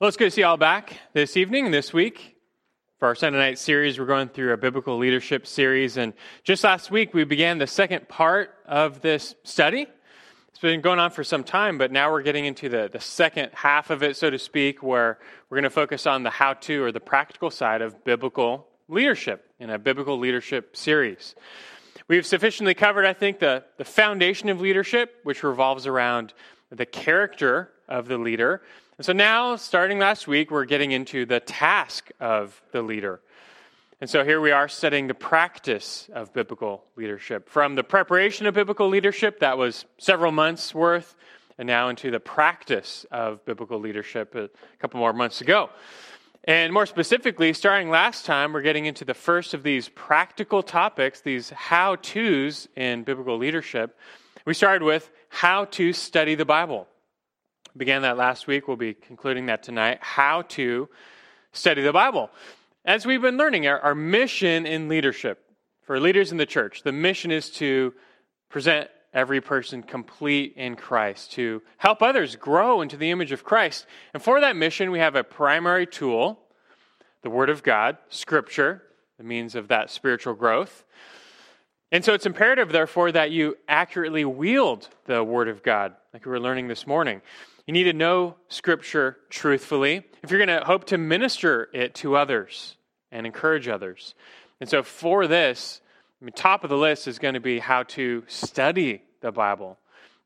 Well, it's good to see you all back this evening this week. For our Sunday night series, we're going through a biblical leadership series. And just last week, we began the second part of this study. It's been going on for some time, but now we're getting into the, the second half of it, so to speak, where we're going to focus on the how to or the practical side of biblical leadership in a biblical leadership series. We've sufficiently covered, I think, the, the foundation of leadership, which revolves around the character of the leader and so now, starting last week, we're getting into the task of the leader. And so here we are studying the practice of biblical leadership. From the preparation of biblical leadership, that was several months worth, and now into the practice of biblical leadership uh, a couple more months ago. And more specifically, starting last time, we're getting into the first of these practical topics, these how to's in biblical leadership. We started with how to study the Bible began that last week. We'll be concluding that tonight. How to study the Bible. As we've been learning, our, our mission in leadership for leaders in the church, the mission is to present every person complete in Christ, to help others grow into the image of Christ. And for that mission, we have a primary tool the Word of God, Scripture, the means of that spiritual growth. And so it's imperative, therefore, that you accurately wield the Word of God, like we were learning this morning. You need to know Scripture truthfully if you're going to hope to minister it to others and encourage others. And so, for this, I mean, top of the list is going to be how to study the Bible.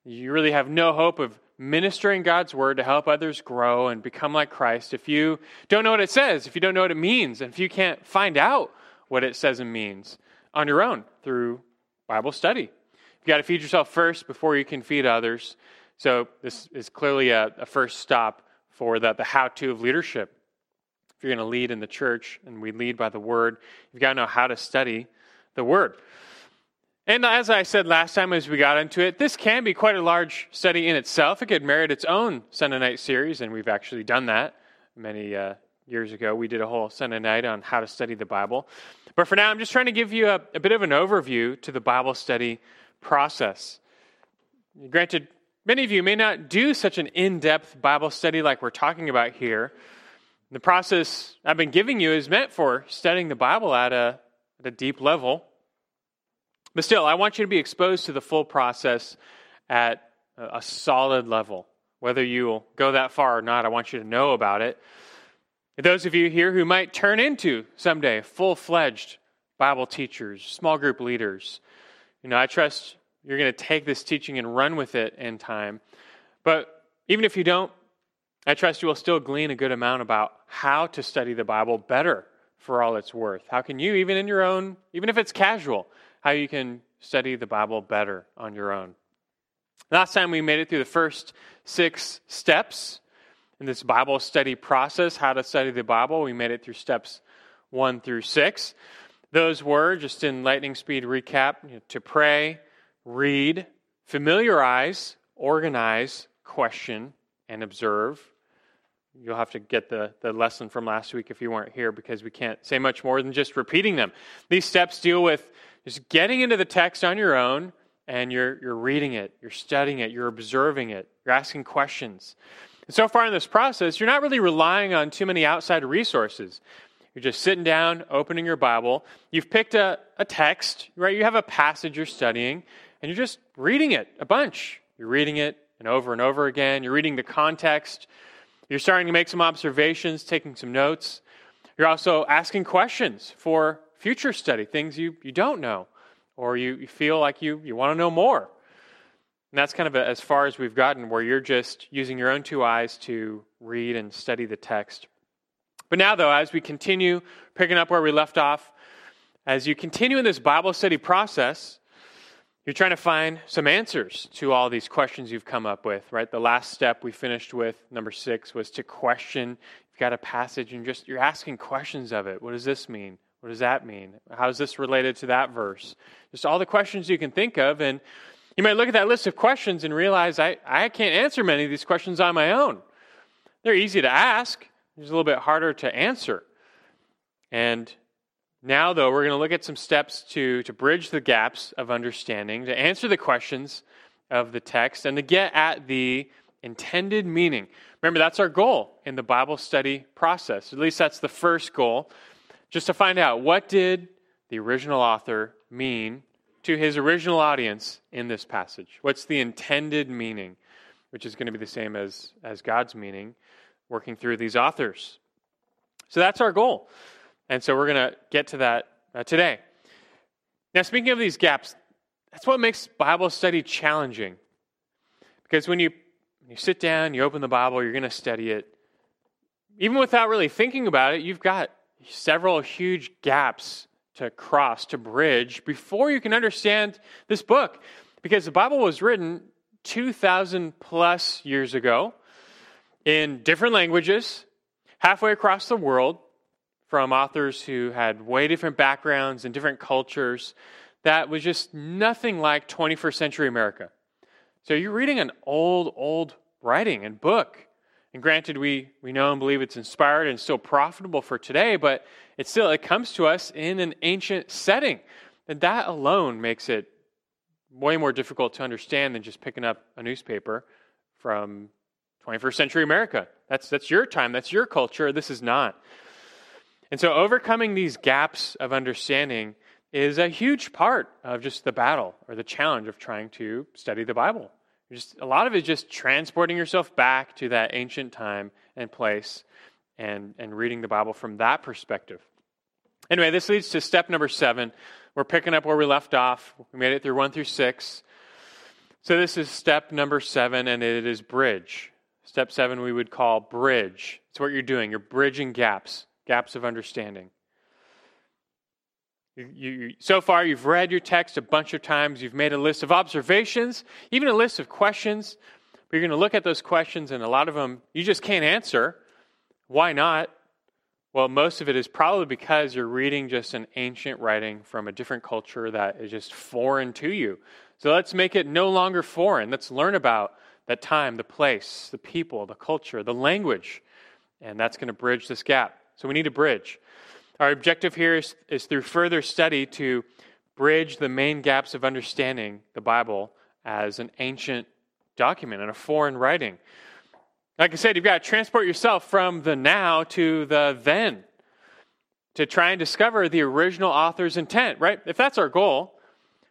You really have no hope of ministering God's word to help others grow and become like Christ if you don't know what it says, if you don't know what it means, and if you can't find out what it says and means on your own through Bible study. You've got to feed yourself first before you can feed others. So this is clearly a, a first stop for the, the how-to of leadership. If you're going to lead in the church, and we lead by the Word, you've got to know how to study the Word. And as I said last time as we got into it, this can be quite a large study in itself. It could merit its own Sunday night series, and we've actually done that many uh, years ago. We did a whole Sunday night on how to study the Bible. But for now, I'm just trying to give you a, a bit of an overview to the Bible study process. Granted, Many of you may not do such an in depth Bible study like we're talking about here. The process I've been giving you is meant for studying the Bible at a, at a deep level. But still, I want you to be exposed to the full process at a solid level. Whether you'll go that far or not, I want you to know about it. those of you here who might turn into someday full fledged Bible teachers, small group leaders, you know, I trust you're going to take this teaching and run with it in time. But even if you don't, I trust you will still glean a good amount about how to study the Bible better for all it's worth. How can you, even in your own, even if it's casual, how you can study the Bible better on your own. Last time we made it through the first six steps in this Bible study process, how to study the Bible. We made it through steps one through six. Those were, just in lightning speed recap, you know, to pray, read, familiarize, organize, question, and observe. You'll have to get the, the lesson from last week if you weren't here because we can't say much more than just repeating them. These steps deal with just getting into the text on your own and you're, you're reading it, you're studying it, you're observing it, you're asking questions. And so far in this process, you're not really relying on too many outside resources. You're just sitting down, opening your Bible. You've picked a, a text, right? You have a passage you're studying, and you're just reading it a bunch. You're reading it and over and over again. You're reading the context. You're starting to make some observations, taking some notes. You're also asking questions for future study, things you, you don't know, or you, you feel like you, you want to know more. And that's kind of a, as far as we've gotten, where you're just using your own two eyes to read and study the text. But now, though, as we continue picking up where we left off, as you continue in this Bible study process, you're trying to find some answers to all these questions you've come up with, right? The last step we finished with, number six, was to question. You've got a passage and just you're asking questions of it. What does this mean? What does that mean? How is this related to that verse? Just all the questions you can think of. And you might look at that list of questions and realize I, I can't answer many of these questions on my own. They're easy to ask, it's a little bit harder to answer. And now, though, we're going to look at some steps to, to bridge the gaps of understanding, to answer the questions of the text, and to get at the intended meaning. Remember, that's our goal in the Bible study process. At least that's the first goal, just to find out what did the original author mean to his original audience in this passage. What's the intended meaning, which is going to be the same as, as God's meaning, working through these authors. So that's our goal. And so we're going to get to that uh, today. Now, speaking of these gaps, that's what makes Bible study challenging. Because when you, when you sit down, you open the Bible, you're going to study it, even without really thinking about it, you've got several huge gaps to cross, to bridge, before you can understand this book. Because the Bible was written 2,000 plus years ago in different languages, halfway across the world, from authors who had way different backgrounds and different cultures that was just nothing like 21st century America. So you're reading an old, old writing and book. And granted, we, we know and believe it's inspired and still profitable for today, but it still it comes to us in an ancient setting. And that alone makes it way more difficult to understand than just picking up a newspaper from 21st century America. That's, that's your time, that's your culture. This is not. And so, overcoming these gaps of understanding is a huge part of just the battle or the challenge of trying to study the Bible. Just, a lot of it is just transporting yourself back to that ancient time and place and, and reading the Bible from that perspective. Anyway, this leads to step number seven. We're picking up where we left off. We made it through one through six. So, this is step number seven, and it is bridge. Step seven, we would call bridge. It's what you're doing. You're bridging gaps gaps of understanding. You, you, so far, you've read your text a bunch of times. You've made a list of observations, even a list of questions. But you're going to look at those questions, and a lot of them you just can't answer. Why not? Well, most of it is probably because you're reading just an ancient writing from a different culture that is just foreign to you. So let's make it no longer foreign. Let's learn about that time, the place, the people, the culture, the language. And that's going to bridge this gap. So we need a bridge. Our objective here is, is through further study to bridge the main gaps of understanding the Bible as an ancient document and a foreign writing. Like I said, you've got to transport yourself from the now to the then to try and discover the original author's intent, right? If that's our goal,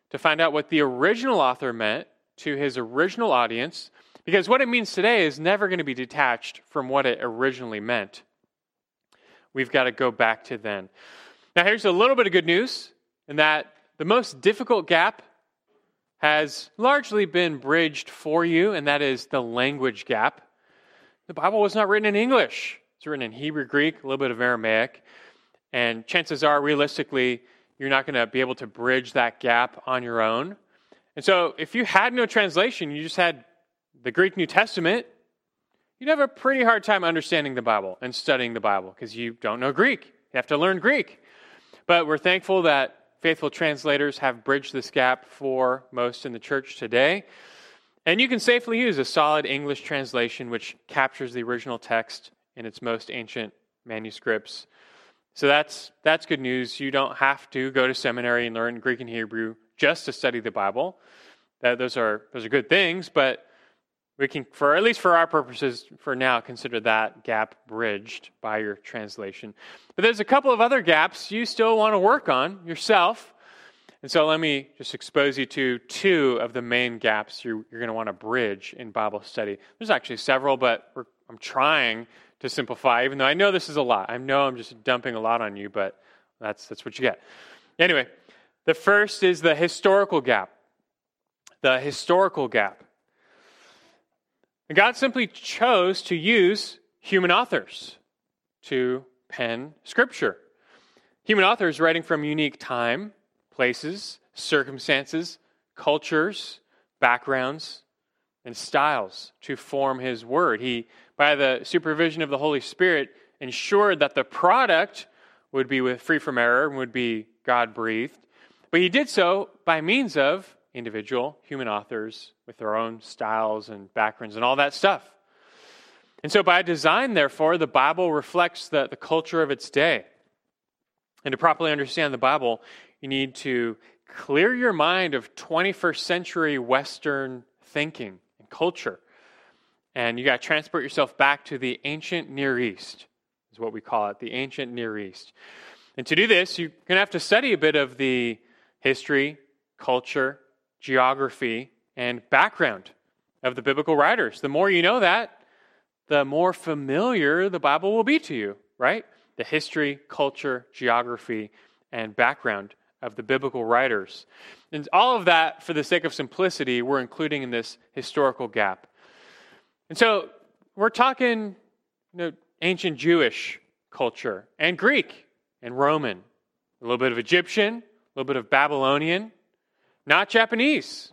to find out what the original author meant to his original audience, because what it means today is never going to be detached from what it originally meant we've got to go back to then. Now, here's a little bit of good news in that the most difficult gap has largely been bridged for you, and that is the language gap. The Bible was not written in English, it's written in Hebrew, Greek, a little bit of Aramaic. And chances are, realistically, you're not going to be able to bridge that gap on your own. And so, if you had no translation, you just had the Greek New Testament, you'd have a pretty hard time understanding the Bible and studying the Bible because you don't know Greek. You have to learn Greek. But we're thankful that faithful translators have bridged this gap for most in the church today. And you can safely use a solid English translation which captures the original text in its most ancient manuscripts. So that's, that's good news. You don't have to go to seminary and learn Greek and Hebrew just to study the Bible. That, those, are, those are good things, but we can, for at least for our purposes, for now, consider that gap bridged by your translation. But there's a couple of other gaps you still want to work on yourself. And so let me just expose you to two of the main gaps you're, you're going to want to bridge in Bible study. There's actually several, but I'm trying to simplify, even though I know this is a lot. I know I'm just dumping a lot on you, but that's, that's what you get. Anyway, the first is the historical gap. The historical gap. God simply chose to use human authors to pen scripture. Human authors writing from unique time, places, circumstances, cultures, backgrounds, and styles to form his word. He, by the supervision of the Holy Spirit, ensured that the product would be free from error and would be God breathed. But he did so by means of individual human authors with their own styles and backgrounds and all that stuff. And so, by design, therefore, the Bible reflects the, the culture of its day. And to properly understand the Bible, you need to clear your mind of 21st century Western thinking and culture and you got to transport yourself back to the ancient Near East, is what we call it, the ancient Near East. And to do this, you're going to have to study a bit of the history, culture, geography, and background of the biblical writers. The more you know that, the more familiar the Bible will be to you, right? The history, culture, geography, and background of the biblical writers. And all of that, for the sake of simplicity, we're including in this historical gap. And so we're talking you know, ancient Jewish culture and Greek and Roman, a little bit of Egyptian, a little bit of Babylonian, not Japanese,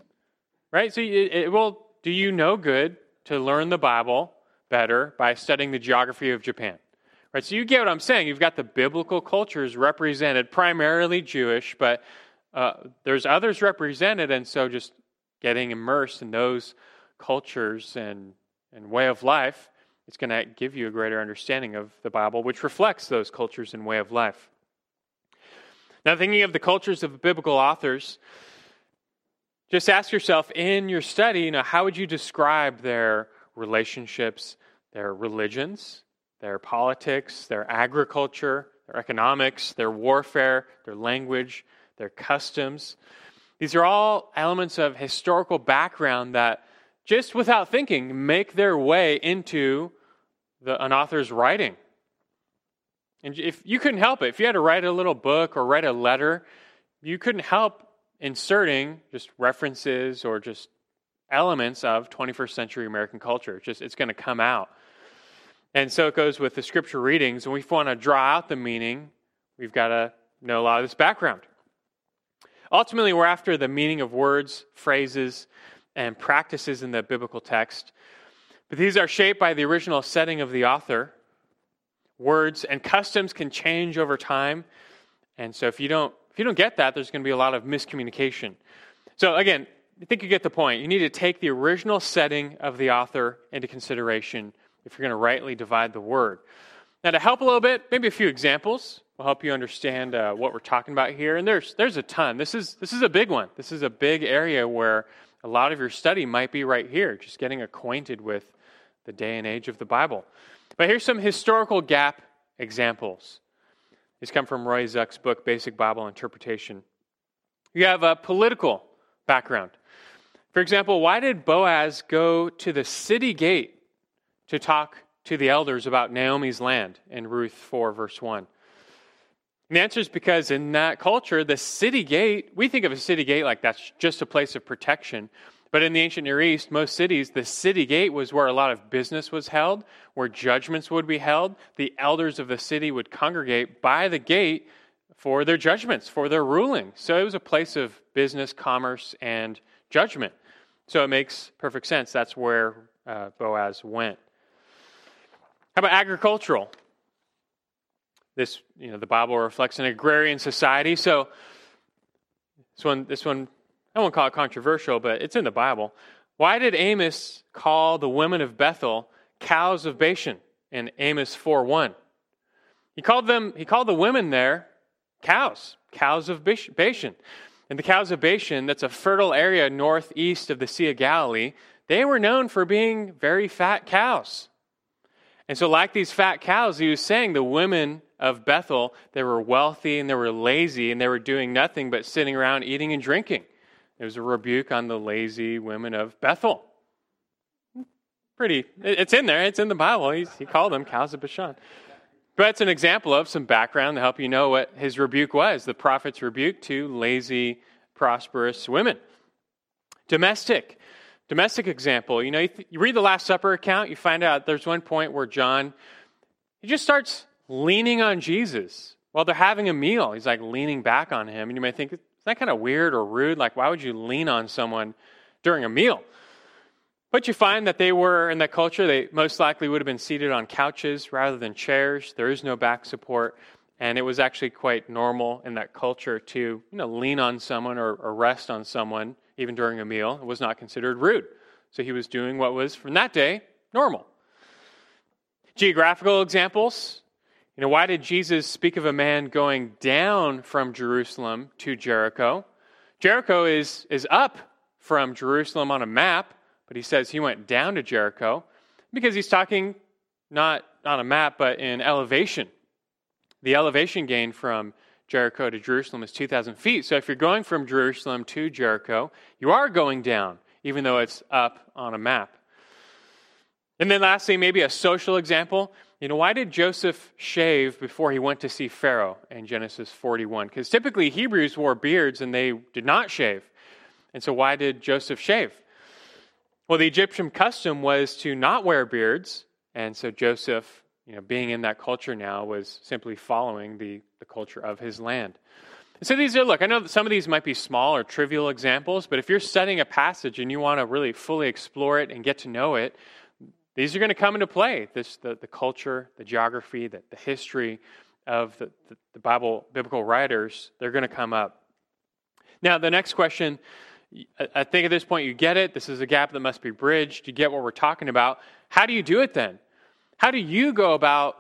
right? So, it, it, well, do you know good to learn the Bible better by studying the geography of Japan? Right, so you get what I'm saying. You've got the biblical cultures represented, primarily Jewish, but uh, there's others represented, and so just getting immersed in those cultures and and way of life, it's going to give you a greater understanding of the Bible, which reflects those cultures and way of life. Now, thinking of the cultures of biblical authors, just ask yourself in your study, you know, how would you describe their relationships, their religions, their politics, their agriculture, their economics, their warfare, their language, their customs? These are all elements of historical background that just without thinking, make their way into the, an author's writing. And if you couldn't help it, if you had to write a little book or write a letter, you couldn't help inserting just references or just elements of 21st century American culture. It's just it's going to come out. And so it goes with the scripture readings. And we want to draw out the meaning, we've got to know a lot of this background. Ultimately, we're after the meaning of words, phrases, and practices in the biblical text. But these are shaped by the original setting of the author. Words and customs can change over time. And so if you don't if you don't get that, there's going to be a lot of miscommunication. So again, I think you get the point. You need to take the original setting of the author into consideration if you're going to rightly divide the word. Now, to help a little bit, maybe a few examples will help you understand uh, what we're talking about here. And there's there's a ton. This is this is a big one. This is a big area where a lot of your study might be right here, just getting acquainted with the day and age of the Bible. But here's some historical gap examples. These come from Roy Zuck's book, Basic Bible Interpretation. You have a political background. For example, why did Boaz go to the city gate to talk to the elders about Naomi's land in Ruth 4, verse 1? And the answer is because in that culture, the city gate, we think of a city gate like that's just a place of protection. But in the ancient Near East, most cities, the city gate was where a lot of business was held, where judgments would be held. The elders of the city would congregate by the gate for their judgments, for their ruling. So it was a place of business, commerce, and judgment. So it makes perfect sense. That's where uh, Boaz went. How about agricultural? This, you know, the Bible reflects an agrarian society. So this one, this one, I won't call it controversial, but it's in the Bible. Why did Amos call the women of Bethel cows of Bashan in Amos 4:1? He called them, he called the women there cows, cows of Bashan. And the cows of Bashan, that's a fertile area northeast of the Sea of Galilee, they were known for being very fat cows. And so, like these fat cows, he was saying the women of Bethel, they were wealthy and they were lazy and they were doing nothing but sitting around eating and drinking. It was a rebuke on the lazy women of Bethel. Pretty, it's in there, it's in the Bible. He's, he called them cows of Bashan. But it's an example of some background to help you know what his rebuke was the prophet's rebuke to lazy, prosperous women. Domestic. Domestic example. You know, you, th- you read the Last Supper account, you find out there's one point where John, he just starts leaning on Jesus while they're having a meal. He's like leaning back on him. And you may think, is that kind of weird or rude? Like, why would you lean on someone during a meal? But you find that they were, in that culture, they most likely would have been seated on couches rather than chairs. There is no back support. And it was actually quite normal in that culture to you know, lean on someone or, or rest on someone even during a meal. It was not considered rude. So he was doing what was, from that day, normal. Geographical examples you know, why did Jesus speak of a man going down from Jerusalem to Jericho? Jericho is, is up from Jerusalem on a map, but he says he went down to Jericho. Because he's talking not on a map, but in elevation. The elevation gain from Jericho to Jerusalem is 2,000 feet. So if you're going from Jerusalem to Jericho, you are going down, even though it's up on a map. And then lastly, maybe a social example. You know, why did Joseph shave before he went to see Pharaoh in Genesis 41? Because typically Hebrews wore beards and they did not shave. And so why did Joseph shave? Well, the Egyptian custom was to not wear beards. And so Joseph, you know, being in that culture now, was simply following the, the culture of his land. And so these are, look, I know some of these might be small or trivial examples, but if you're studying a passage and you want to really fully explore it and get to know it, these are going to come into play this, the, the culture, the geography, the, the history of the, the, the Bible, biblical writers, they're going to come up. Now, the next question I think at this point you get it. This is a gap that must be bridged. You get what we're talking about. How do you do it then? How do you go about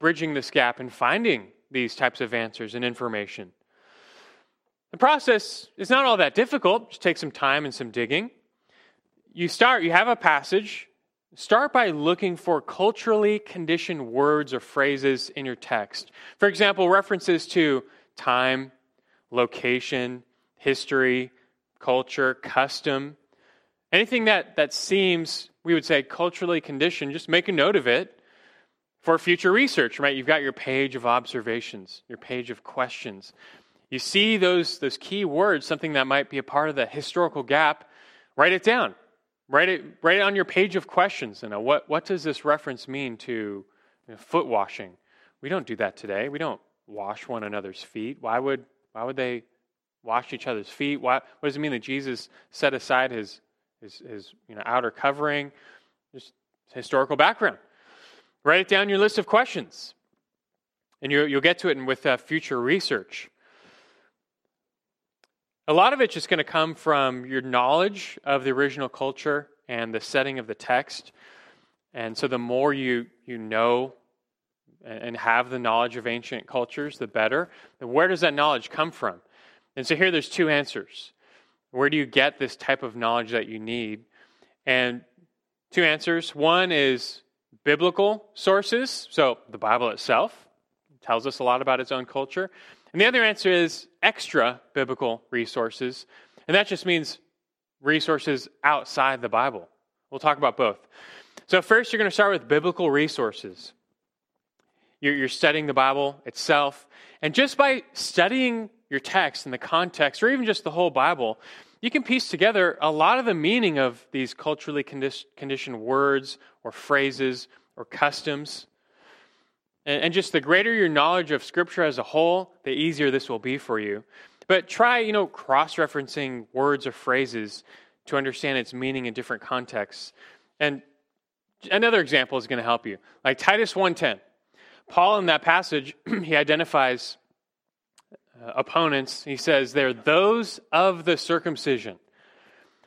bridging this gap and finding these types of answers and information? The process is not all that difficult. Just take some time and some digging. You start, you have a passage, Start by looking for culturally conditioned words or phrases in your text. For example, references to time, location, history, culture, custom. Anything that, that seems, we would say, culturally conditioned, just make a note of it for future research, right? You've got your page of observations, your page of questions. You see those, those key words, something that might be a part of the historical gap, write it down. Write it, write it on your page of questions. You know, what, what does this reference mean to you know, foot washing? We don't do that today. We don't wash one another's feet. Why would, why would they wash each other's feet? Why, what does it mean that Jesus set aside his, his, his you know, outer covering? Just historical background. Write it down your list of questions. And you, will get to it with uh, future research. A lot of it's just going to come from your knowledge of the original culture and the setting of the text. And so the more you, you know and have the knowledge of ancient cultures, the better. And where does that knowledge come from? And so here there's two answers. Where do you get this type of knowledge that you need? And two answers. One is biblical sources, so the Bible itself tells us a lot about its own culture. And the other answer is extra biblical resources. And that just means resources outside the Bible. We'll talk about both. So, first, you're going to start with biblical resources. You're, studying the Bible itself. And just by studying your text and the context, or even just the whole Bible, you can piece together a lot of the meaning of these culturally conditioned words or phrases or customs. And, just the greater your knowledge of Scripture as a whole, the easier this will be for you. But try, you know, cross referencing words or phrases to understand its meaning in different contexts. And another example is going to help you. Like Titus 1:10. Paul in that passage, he identifies uh, opponents. He says they're those of the circumcision.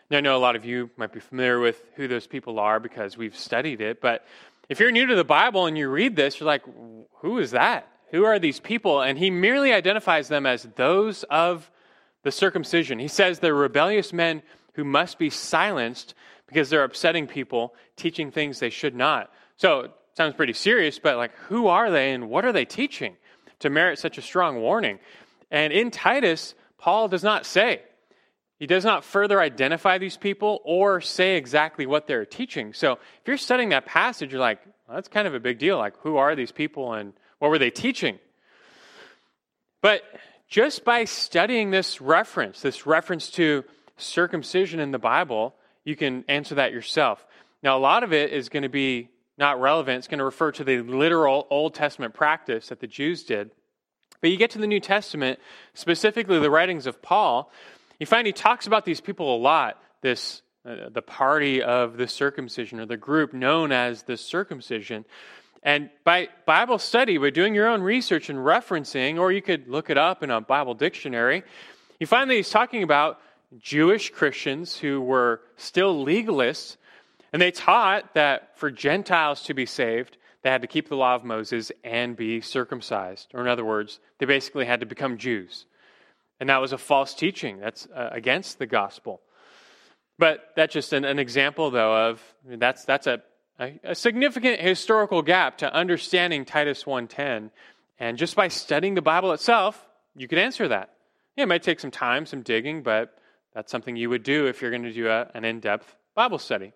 Now, I know a lot of you might be familiar with who those people are because we've studied it, but if you're new to the Bible and you read this, you're like, who is that? Who are these people? And he merely identifies them as those of the circumcision. He says they're rebellious men who must be silenced because they're upsetting people, teaching things they should not. So it sounds pretty serious, but like, who are they and what are they teaching to merit such a strong warning? And in Titus, Paul does not say. He does not further identify these people or say exactly what they're teaching. So if you're studying that passage, you're like, well, that's kind of a big deal. Like, who are these people and what were they teaching? But just by studying this reference, this reference to circumcision in the Bible, you can answer that yourself. Now, a lot of it is going to be not relevant. It's going to refer to the literal Old Testament practice that the Jews did. But you get to the New Testament, specifically the writings of Paul, you find he talks about these people a lot, this uh, the party of the circumcision or the group known as the circumcision. And by Bible study, by doing your own research and referencing, or you could look it up in a Bible dictionary, you find that he's talking about Jewish Christians who were still legalists, and they taught that for Gentiles to be saved, they had to keep the law of Moses and be circumcised. Or, in other words, they basically had to become Jews. And that was a false teaching. That's uh, against the gospel. But that's just an, an, example, though, of that's, that's a, a, a significant historical gap to understanding Titus 1:10. And just by studying the Bible itself, you could answer that. Yeah, it might take some time, some digging, but that's something you would do if you're going to do a, an in depth Bible study.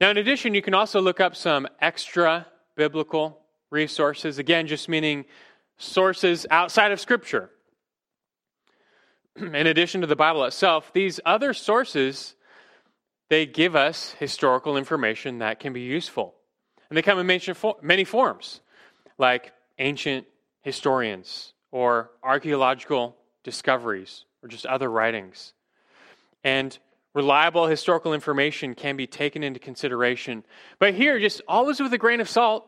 Now, in addition, you can also look up some extra biblical resources, again, just meaning sources outside of Scripture. in addition to the Bible itself, these other sources they give us historical information that can be useful. And they come in many forms, like ancient historians or archaeological discoveries or just other writings. And reliable historical information can be taken into consideration. But here, just always with a grain of salt,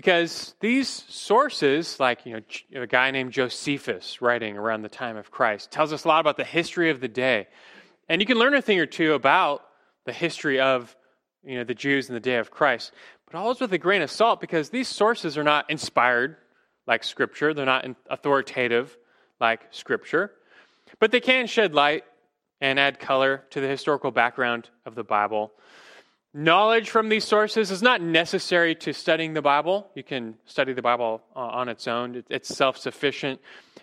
because these sources, like you know, a guy named Josephus writing around the time of Christ, tells us a lot about the history of the day. And you can learn a thing or two about the history of you know, the Jews in the day of Christ, but always with a grain of salt because these sources are not inspired like Scripture, they're not authoritative like Scripture, but they can shed light and add color to the historical background of the Bible. Knowledge from these sources is not necessary to studying the Bible. You can study the Bible uh, on its own, it's self sufficient.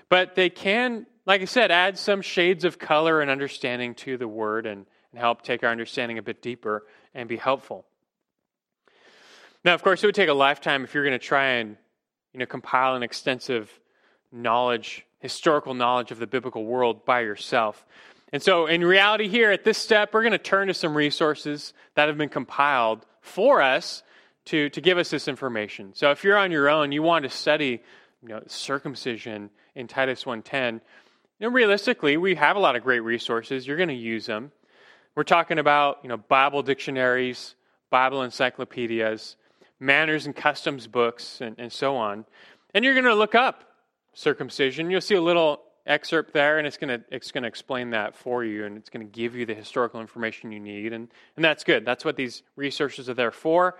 But they can like I said, add some shades of color and understanding to the word and, and help take our understanding a bit deeper and be helpful. Now, of course, it would take a lifetime if you're going to try and you know, compile an extensive knowledge, historical knowledge of the biblical world by yourself. And so, in reality, here at this step, we're going to turn to some resources that have been compiled for us to, to give us this information. So, if you're on your own, you want to study you know, circumcision in Titus 1:10, you know, realistically, we have a lot of great resources. You're going to use them. We're talking about, you know, Bible dictionaries, Bible encyclopedias, manners and customs books, and, and so on. And you're going to look up circumcision. You'll see a little excerpt there, and it's going to it's going to explain that for you, and it's going to give you the historical information you need, and and that's good. That's what these resources are there for,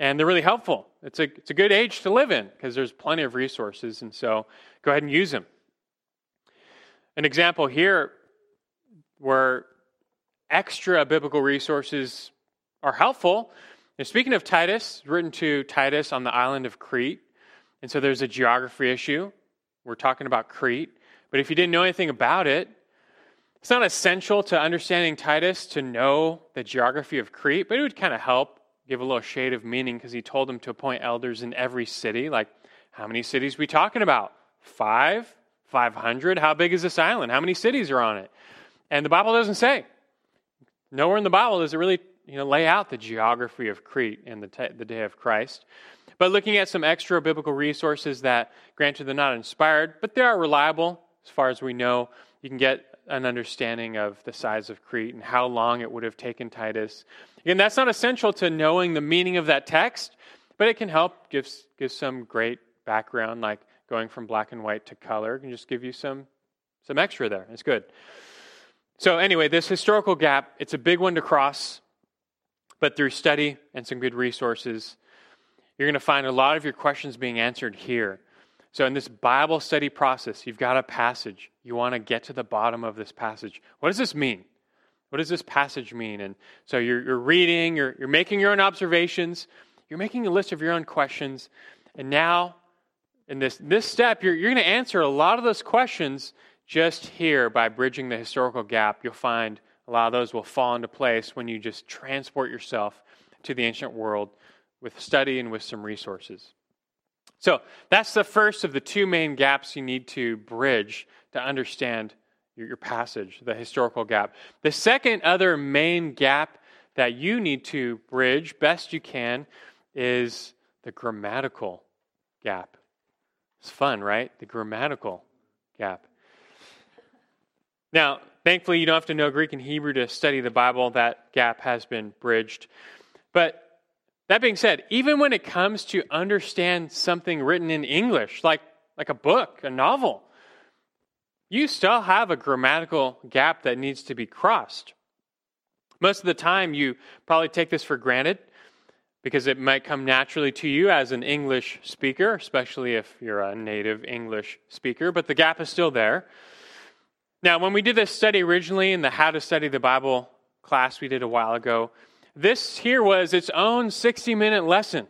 and they're really helpful. It's a it's a good age to live in because there's plenty of resources, and so go ahead and use them. An example here where extra biblical resources are helpful. And speaking of Titus, written to Titus on the island of Crete. And so there's a geography issue. We're talking about Crete. But if you didn't know anything about it, it's not essential to understanding Titus to know the geography of Crete, but it would kind of help give a little shade of meaning because he told them to appoint elders in every city. Like, how many cities we talking about? Five? 500? How big is this island? How many cities are on it? And the Bible doesn't say. Nowhere in the Bible does it really you know, lay out the geography of Crete and the, te- the day of Christ. But looking at some extra biblical resources that, granted, they're not inspired, but they are reliable as far as we know. You can get an understanding of the size of Crete and how long it would have taken Titus. Again, that's not essential to knowing the meaning of that text, but it can help give, give some great background, like going from black and white to color can just give you some some extra there. It's good. So anyway, this historical gap, it's a big one to cross, but through study and some good resources, you're going to find a lot of your questions being answered here. So in this Bible study process, you've got a passage. You want to get to the bottom of this passage. What does this mean? What does this passage mean? And so you're, you're reading, you're, you're making your own observations, you're making a list of your own questions, and now in this, this step, you're, you're going to answer a lot of those questions just here by bridging the historical gap. You'll find a lot of those will fall into place when you just transport yourself to the ancient world with study and with some resources. So that's the first of the two main gaps you need to bridge to understand your, your passage, the historical gap. The second other main gap that you need to bridge best you can is the grammatical gap. It's fun, right? The grammatical gap. Now, thankfully, you don't have to know Greek and Hebrew to study the Bible. That gap has been bridged. But that being said, even when it comes to understand something written in English, like, like a book, a novel, you still have a grammatical gap that needs to be crossed. Most of the time, you probably take this for granted because it might come naturally to you as an English speaker, especially if you're a native English speaker, but the gap is still there. Now, when we did this study originally in the How to Study the Bible class we did a while ago, this here was its own 60 minute lesson.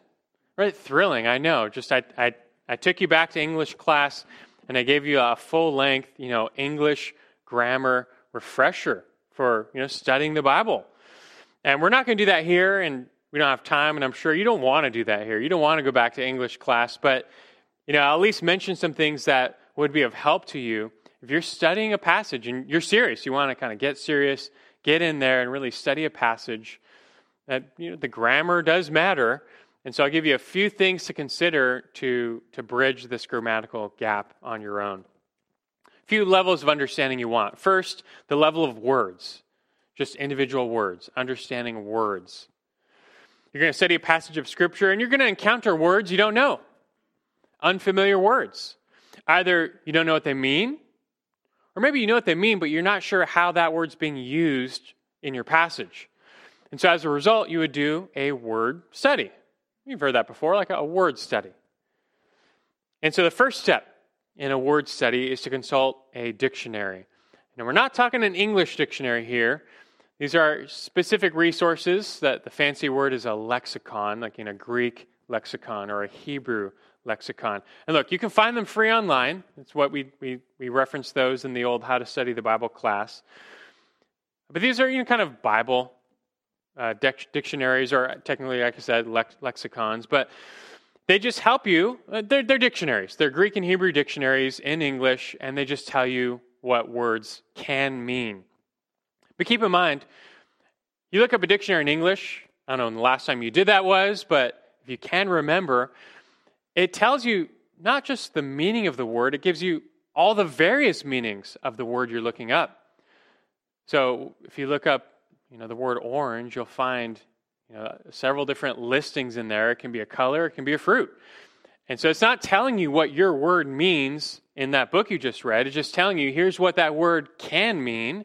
Right? Thrilling, I know. Just I, I, I took you back to English class and I gave you a full length, you know, English grammar refresher for, you know, studying the Bible. And we're not going to do that here, and we don't have time, and I'm sure you don't want to do that here. You don't want to go back to English class, but, you know, I'll at least mention some things that would be of help to you if you're studying a passage and you're serious. You want to kind of get serious, get in there, and really study a passage. That you know, the grammar does matter, and so I'll give you a few things to consider to, to bridge this grammatical gap on your own. A few levels of understanding you want. First, the level of words, just individual words, understanding words. You're going to study a passage of Scripture and you're going to encounter words you don't know, unfamiliar words. Either you don't know what they mean, or maybe you know what they mean, but you're not sure how that word's being used in your passage. And so as a result, you would do a word study. You've heard that before, like a word study. And so the first step in a word study is to consult a dictionary. Now, we're not talking an English dictionary here. These are specific resources that the fancy word is a lexicon, like in a Greek lexicon or a Hebrew lexicon. And look, you can find them free online. It's what we, we, we reference those in the old How to Study the Bible class. But these are you know, kind of Bible uh, dictionaries, or technically, like I said, lex- lexicons, but they just help you. Uh, they're, they're dictionaries. They're Greek and Hebrew dictionaries in English, and they just tell you what words can mean. But keep in mind, you look up a dictionary in English, I don't know when the last time you did that was, but if you can remember, it tells you not just the meaning of the word, it gives you all the various meanings of the word you're looking up. So if you look up you know, the word orange, you'll find you know, several different listings in there. It can be a color, it can be a fruit. And so it's not telling you what your word means in that book you just read. It's just telling you here's what that word can mean.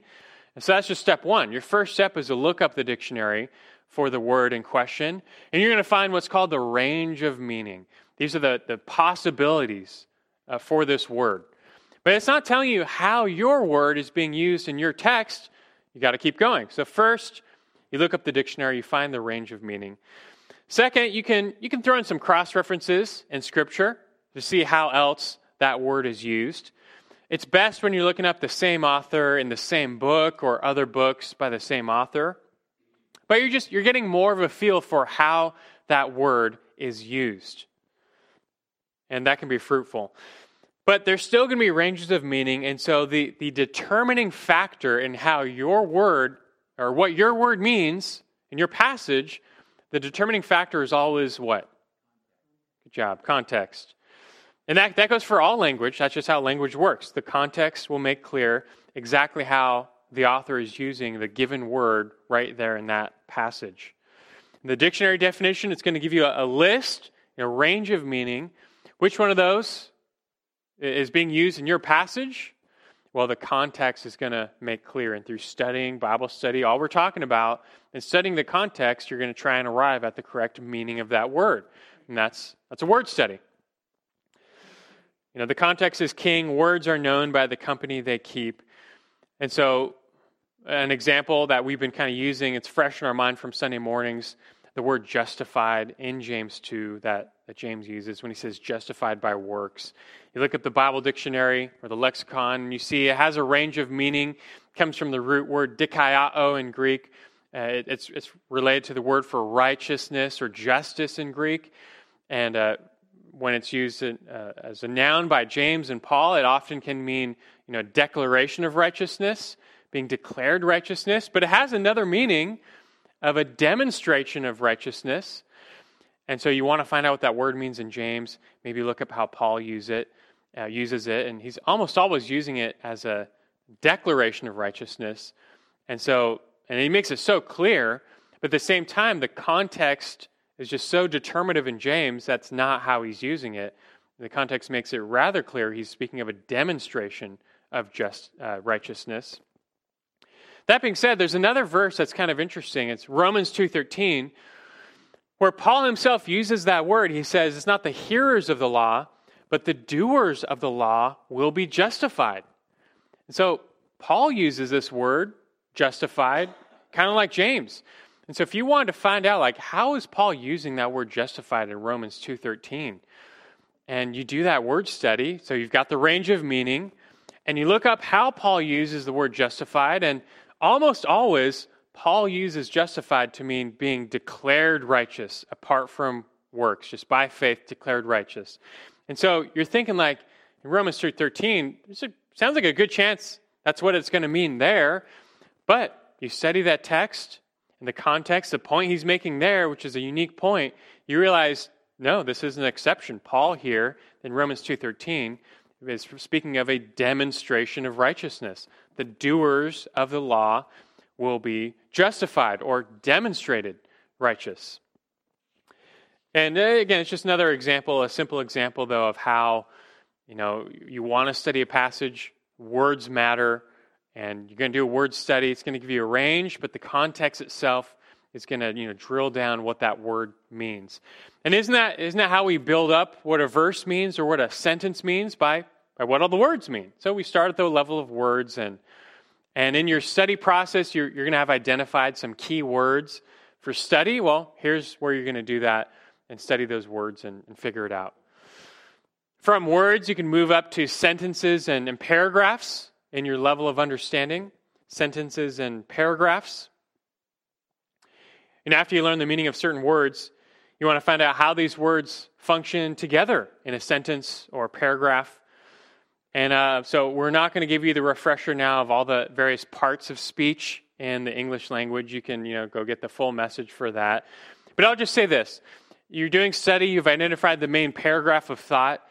And so that's just step one. Your first step is to look up the dictionary for the word in question. And you're going to find what's called the range of meaning. These are the, the possibilities uh, for this word. But it's not telling you how your word is being used in your text. You got to keep going. So first, you look up the dictionary, you find the range of meaning. Second, you can you can throw in some cross references in scripture to see how else that word is used. It's best when you're looking up the same author in the same book or other books by the same author. But you're just you're getting more of a feel for how that word is used. And that can be fruitful. But there's still going to be ranges of meaning. And so the, the determining factor in how your word, or what your word means in your passage, the determining factor is always what? Good job. Context. And that, that goes for all language. That's just how language works. The context will make clear exactly how the author is using the given word right there in that passage. The dictionary definition, it's going to give you a, a list, a range of meaning. Which one of those is being used in your passage, well, the context is going to make clear. And through studying, Bible study, all we're talking about, and studying the context, you're going to try and arrive at the correct meaning of that word. And that's, that's a word study. You know, the context is king. Words are known by the company they keep. And so, an example that we've been kind of using, it's fresh in our mind from Sunday mornings, the word justified in James 2 that, that James uses when he says justified by works. You look at the Bible dictionary or the lexicon, and you see it has a range of meaning. It comes from the root word dikaiō in Greek. Uh, it, it's, it's related to the word for righteousness or justice in Greek. And uh, when it's used in, uh, as a noun by James and Paul, it often can mean you know, declaration of righteousness, being declared righteousness. But it has another meaning of a demonstration of righteousness. And so you want to find out what that word means in James. Maybe look up how Paul use it uh, uses it, and he's almost always using it as a declaration of righteousness. And so, and he makes it so clear, but at the same time, the context is just so determinative in James, that's not how he's using it. The context makes it rather clear he's speaking of a demonstration of just uh, righteousness. That being said, there's another verse that's kind of interesting. It's Romans 2:13, where Paul himself uses that word. He says, "It's not the hearers of the law, but the doers of the law will be justified. And so Paul uses this word, justified, kind of like James. And so if you wanted to find out like how is Paul using that word justified in Romans 2:13, and you do that word study, so you've got the range of meaning, and you look up how Paul uses the word justified, and almost always Paul uses justified to mean being declared righteous apart from works, just by faith declared righteous. And so you're thinking like in Romans 3:13, it sounds like a good chance that's what it's going to mean there. But you study that text and the context, the point he's making there, which is a unique point, you realize no, this is an exception. Paul here in Romans 2:13 is speaking of a demonstration of righteousness. The doers of the law will be justified or demonstrated righteous. And uh, again, it's just another example, a simple example, though, of how you know you want to study a passage, words matter, and you're going to do a word study. It's going to give you a range, but the context itself is going to you know drill down what that word means. And isn't that isn't that how we build up what a verse means or what a sentence means by by what all the words mean? So we start at the level of words and and in your study process, you're, you're going to have identified some key words for study. Well, here's where you're going to do that and study those words and, and figure it out. From words, you can move up to sentences and, and paragraphs in your level of understanding. Sentences and paragraphs. And after you learn the meaning of certain words, you want to find out how these words function together in a sentence or a paragraph. And uh, so we're not going to give you the refresher now of all the various parts of speech in the English language. You can, you know, go get the full message for that. But I'll just say this. You're doing study, you've identified the main paragraph of thought.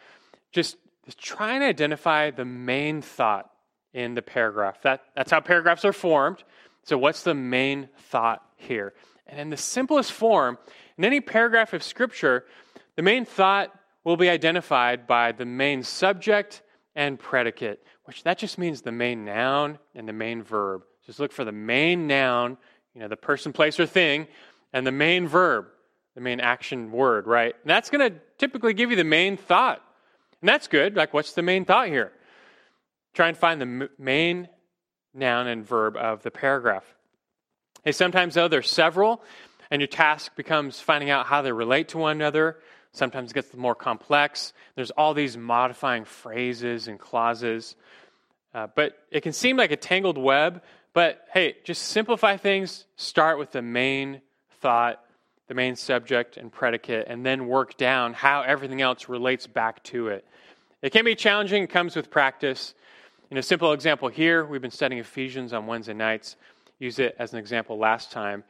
Just try and identify the main thought in the paragraph. That, that's how paragraphs are formed. So, what's the main thought here? And in the simplest form, in any paragraph of Scripture, the main thought will be identified by the main subject and predicate, which that just means the main noun and the main verb. Just look for the main noun, you know, the person, place, or thing, and the main verb, the main action word, right? And that's going to typically give you the main thought. And that's good. Like, what's the main thought here? Try and find the main noun and verb of the paragraph. Hey, sometimes, though, there's several, and your task becomes finding out how they relate to one another. Sometimes it gets more complex. There's all these modifying phrases and clauses. Uh, but it can seem like a tangled web. But hey, just simplify things. Start with the main thought, the main subject and predicate, and then work down how everything else relates back to it. It can be challenging, it comes with practice. In a simple example here, we've been studying Ephesians on Wednesday nights. Use it as an example last time.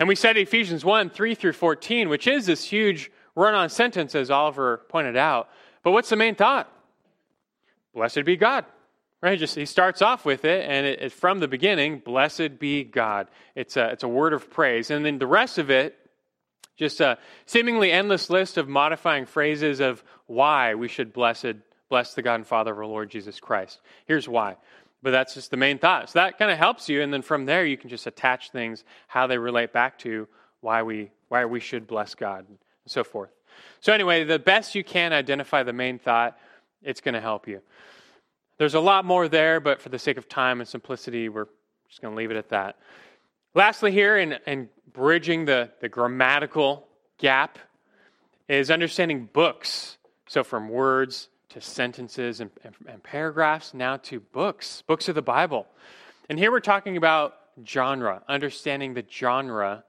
And we studied Ephesians 1 3 through 14, which is this huge run on sentence, as Oliver pointed out. But what's the main thought? Blessed be God. Right? Just he starts off with it, and it, it's from the beginning, blessed be God. It's a, it's a word of praise. And then the rest of it, just a seemingly endless list of modifying phrases of why we should blessed, bless the God and Father of our Lord Jesus Christ. Here's why. But that's just the main thought. So that kind of helps you, and then from there you can just attach things, how they relate back to why we why we should bless God and so forth. So, anyway, the best you can identify the main thought, it's going to help you. There's a lot more there, but for the sake of time and simplicity, we're just going to leave it at that. Lastly, here, in, in bridging the, the grammatical gap, is understanding books. So, from words to sentences and, and, and paragraphs, now to books, books of the Bible. And here we're talking about genre, understanding the genre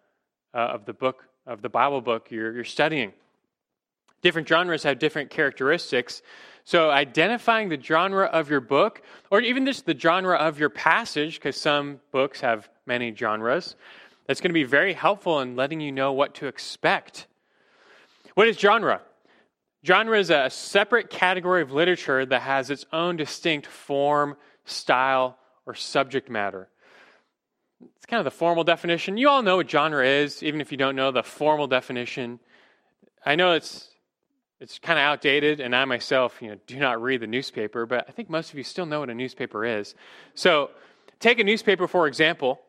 uh, of the book of the Bible book you're, you're studying. Different genres have different characteristics. So, identifying the genre of your book, or even just the genre of your passage, because some books have many genres, that's going to be very helpful in letting you know what to expect. What is genre? Genre is a separate category of literature that has its own distinct form, style, or subject matter. It's kind of the formal definition. You all know what genre is, even if you don't know the formal definition. I know it's it's kind of outdated, and I myself, you know, do not read the newspaper, but I think most of you still know what a newspaper is. So, take a newspaper for example.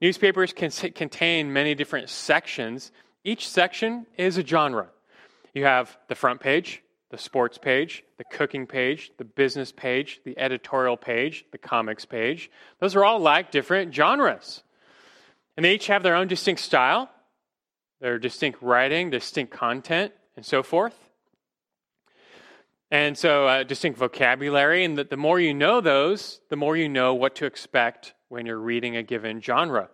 Newspapers can contain many different sections. Each section is a genre. You have the front page, the sports page, the cooking page, the business page, the editorial page, the comics page. Those are all like different genres. And they each have their own distinct style, their distinct writing, distinct content, and so forth. And so, uh, distinct vocabulary, and the, the more you know those, the more you know what to expect when you're reading a given genre.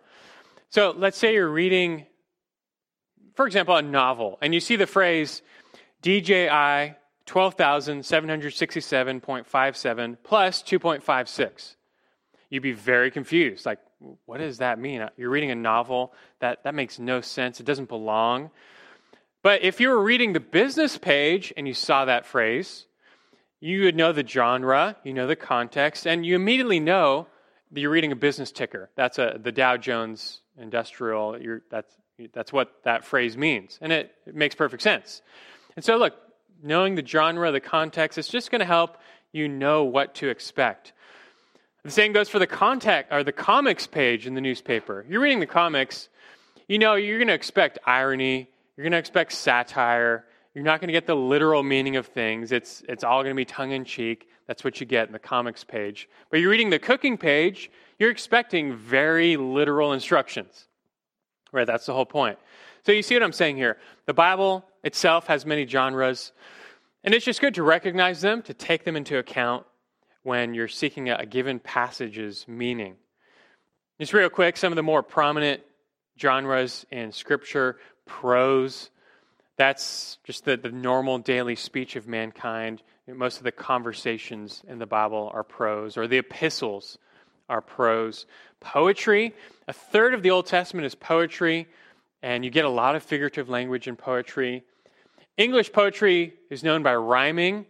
So, let's say you're reading, for example, a novel, and you see the phrase DJI 12,767.57 plus 2.56. You'd be very confused. Like, what does that mean? Uh, you're reading a novel, that, that makes no sense. It doesn't belong. But if you were reading the business page and you saw that phrase, you would know the genre, you know the context, and you immediately know that you're reading a business ticker. That's a, the Dow Jones Industrial. that's, that's what that phrase means. And it, it makes perfect sense. And so, look, knowing the genre, the context, it's just going to help you know what to expect. The same goes for the contact or the comics page in the newspaper. You're reading the comics, you know you're going to expect irony, you're going to expect satire. You're not going to get the literal meaning of things. It's, it's all going to be tongue in cheek. That's what you get in the comics page. But you're reading the cooking page, you're expecting very literal instructions. Right? That's the whole point. So you see what I'm saying here. The Bible itself has many genres, and it's just good to recognize them, to take them into account when you're seeking a given passage's meaning. Just real quick, some of the more prominent genres in Scripture prose. That's just the, the normal daily speech of mankind. Most of the conversations in the Bible are prose, or the epistles are prose. Poetry, a third of the Old Testament is poetry, and you get a lot of figurative language in poetry. English poetry is known by rhyming.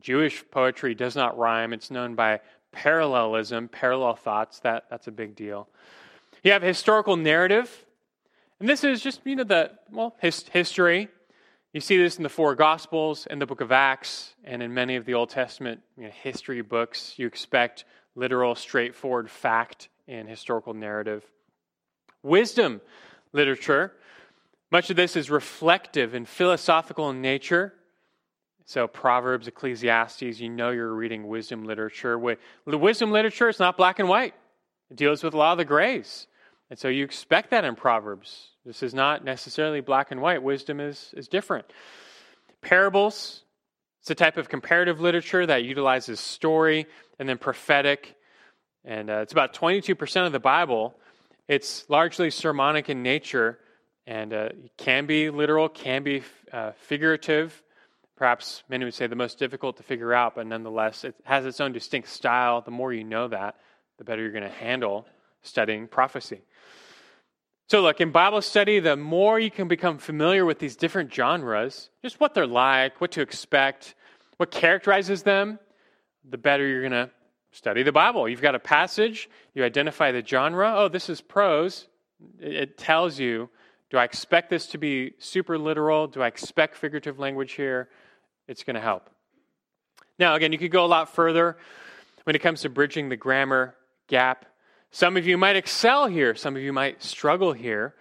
Jewish poetry does not rhyme, it's known by parallelism, parallel thoughts. That, that's a big deal. You have historical narrative. And this is just, you know, the, well, his, history. You see this in the four Gospels, in the book of Acts, and in many of the Old Testament you know, history books. You expect literal, straightforward fact in historical narrative. Wisdom literature. Much of this is reflective and philosophical in nature. So, Proverbs, Ecclesiastes, you know you're reading wisdom literature. Wisdom literature is not black and white, it deals with a lot of the grays. And so you expect that in Proverbs. This is not necessarily black and white, wisdom is, is different. Parables, it's a type of comparative literature that utilizes story and then prophetic. And uh, it's about 22% of the Bible. It's largely sermonic in nature and uh, can be literal, can be uh, figurative. Perhaps many would say the most difficult to figure out, but nonetheless, it has its own distinct style. The more you know that, the better you're going to handle studying prophecy. So, look, in Bible study, the more you can become familiar with these different genres, just what they're like, what to expect, what characterizes them, the better you're going to study the Bible. You've got a passage, you identify the genre. Oh, this is prose. It tells you do I expect this to be super literal? Do I expect figurative language here? It's going to help. Now, again, you could go a lot further when it comes to bridging the grammar gap some of you might excel here, some of you might struggle here.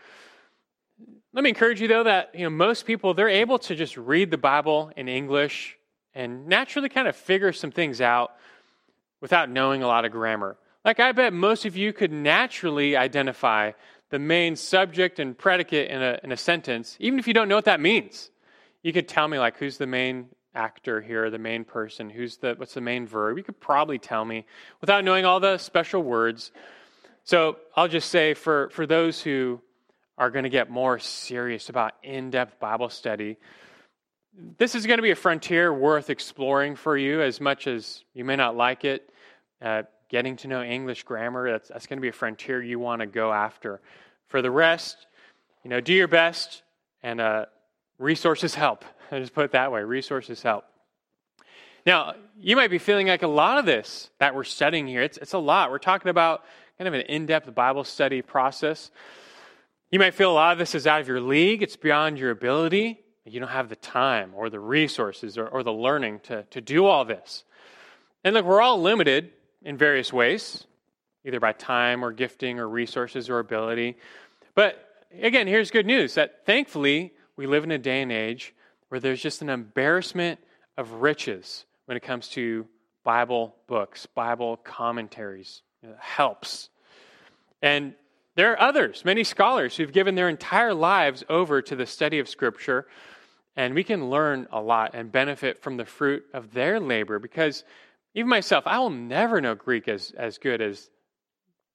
Let me encourage you though that you know most people they're able to just read the Bible in English and naturally kind of figure some things out without knowing a lot of grammar. Like I bet most of you could naturally identify the main subject and predicate in a, in a sentence, even if you don't know what that means. You could tell me like who's the main actor here, the main person, who's the what's the main verb. You could probably tell me without knowing all the special words. So I'll just say for, for those who are going to get more serious about in depth Bible study, this is going to be a frontier worth exploring for you as much as you may not like it. Uh, getting to know English grammar, that's, that's going to be a frontier you want to go after. For the rest, you know, do your best and uh, resources help. I just put it that way resources help. Now, you might be feeling like a lot of this that we're studying here, it's, it's a lot. We're talking about kind of an in depth Bible study process. You might feel a lot of this is out of your league, it's beyond your ability. You don't have the time or the resources or, or the learning to, to do all this. And look, we're all limited in various ways, either by time or gifting or resources or ability. But again, here's good news that thankfully we live in a day and age where there's just an embarrassment of riches when it comes to Bible books, Bible commentaries, it helps. And There are others, many scholars, who've given their entire lives over to the study of Scripture, and we can learn a lot and benefit from the fruit of their labor because even myself, I will never know Greek as, as good as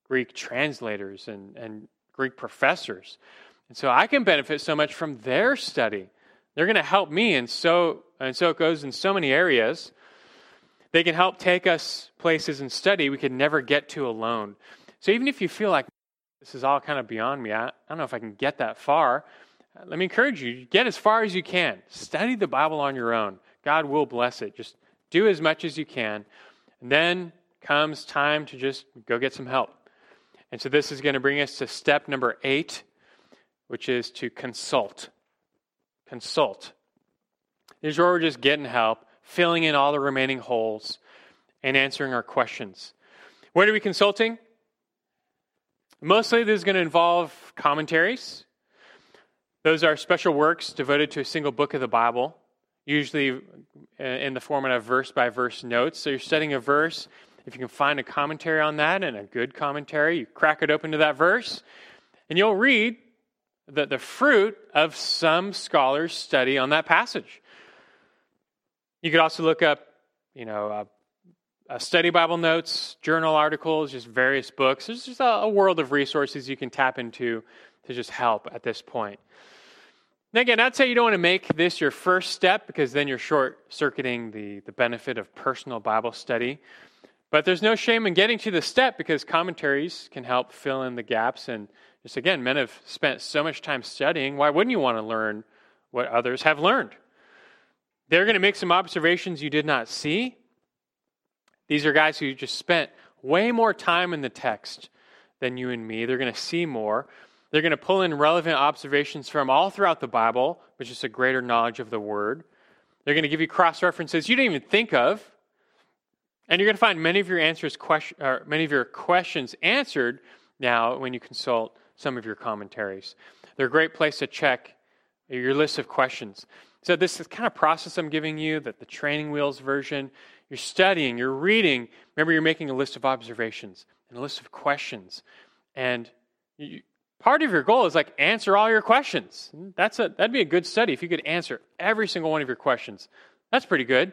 Greek translators and, and Greek professors. And so I can benefit so much from their study. They're going to help me, and so, and so it goes in so many areas. They can help take us places and study we could never get to alone. So even if you feel like this is all kind of beyond me, I, I don't know if I can get that far, let me encourage you get as far as you can. Study the Bible on your own. God will bless it. Just do as much as you can. And then comes time to just go get some help. And so this is going to bring us to step number eight, which is to consult. Consult. This is where we're just getting help, filling in all the remaining holes, and answering our questions. What are we consulting? Mostly, this is going to involve commentaries. Those are special works devoted to a single book of the Bible, usually in the format of verse by verse notes. So you're studying a verse. If you can find a commentary on that and a good commentary, you crack it open to that verse, and you'll read the, the fruit of some scholars' study on that passage. You could also look up, you know, uh, uh, study Bible notes, journal articles, just various books. There's just a, a, world of resources you can tap into to just help at this point. Again, I'd say you don't want to make this your first step because then you're short circuiting the, the benefit of personal Bible study. But there's no shame in getting to the step because commentaries can help fill in the gaps and just again, men have spent so much time studying. Why wouldn't you want to learn what others have learned? They're going to make some observations you did not see. These are guys who just spent way more time in the text than you and me. They're going to see more. They're going to pull in relevant observations from all throughout the Bible, which is a greater knowledge of the Word. They're going to give you cross references you didn't even think of. And you're going to find many of your answers, question, many of your questions answered now when you consult some of your commentaries. They're a great place to check your list of questions. So, this is kind of process I'm giving you, that the training wheels version, you're studying, you're reading. Remember, you're making a list of observations and a list of questions. And you, part of your goal is like answer all your questions. That's a, that'd be a good study if you could answer every single one of your questions. That's pretty good.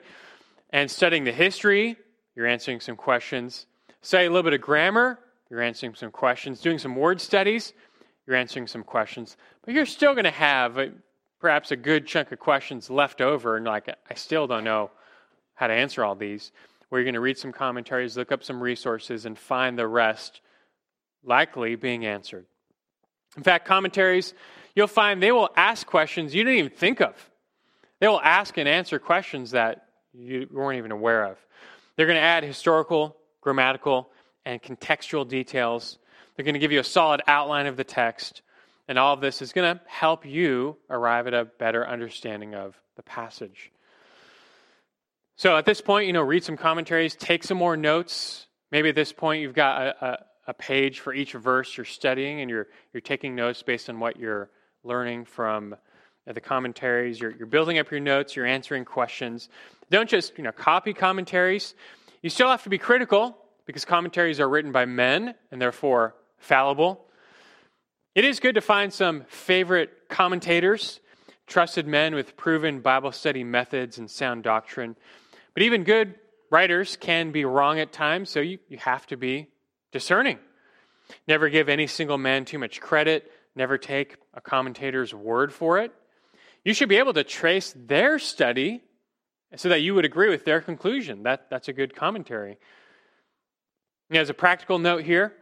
And studying the history, you're answering some questions. Study a little bit of grammar, you're answering some questions. Doing some word studies, you're answering some questions. But you're still going to have a, perhaps a good chunk of questions left over, and like, I still don't know how to answer all these. Where you're going to read some commentaries, look up some resources, and find the rest likely being answered. In fact, commentaries, you'll find they will ask questions you didn't even think of. They will ask and answer questions that you weren't even aware of. They're going to add historical, grammatical, and contextual details. They're going to give you a solid outline of the text. And all of this is going to help you arrive at a better understanding of the passage. So at this point, you know, read some commentaries, take some more notes. Maybe at this point, you've got a, a, page for each verse you're studying, and you're, you're taking notes based on what you're learning from uh, the commentaries. You're, you're building up your notes, you're answering questions. Don't just you know, copy commentaries. You still have to be critical because commentaries are written by men and therefore fallible. It is good to find some favorite commentators, trusted men with proven Bible study methods and sound doctrine. But even good writers can be wrong at times, so you, you have to be discerning. Never give any single man too much credit, never take a commentator's word for it. You should be able to trace their study so that you would agree with their conclusion. That, that's a good commentary. As a practical note here,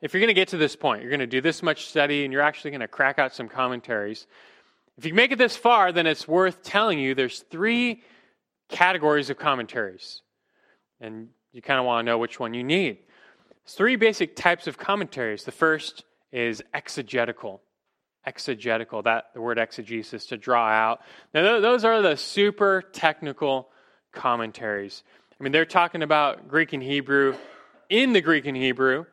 if you're going to get to this point, you're going to do this much study and you're actually going to crack out some commentaries. If you make it this far, then it's worth telling you there's three categories of commentaries. And you kind of want to know which one you need. Three basic types of commentaries. The first is exegetical. Exegetical, that the word exegesis to draw out. Now those are the super technical commentaries. I mean, they're talking about Greek and Hebrew in the Greek and Hebrew.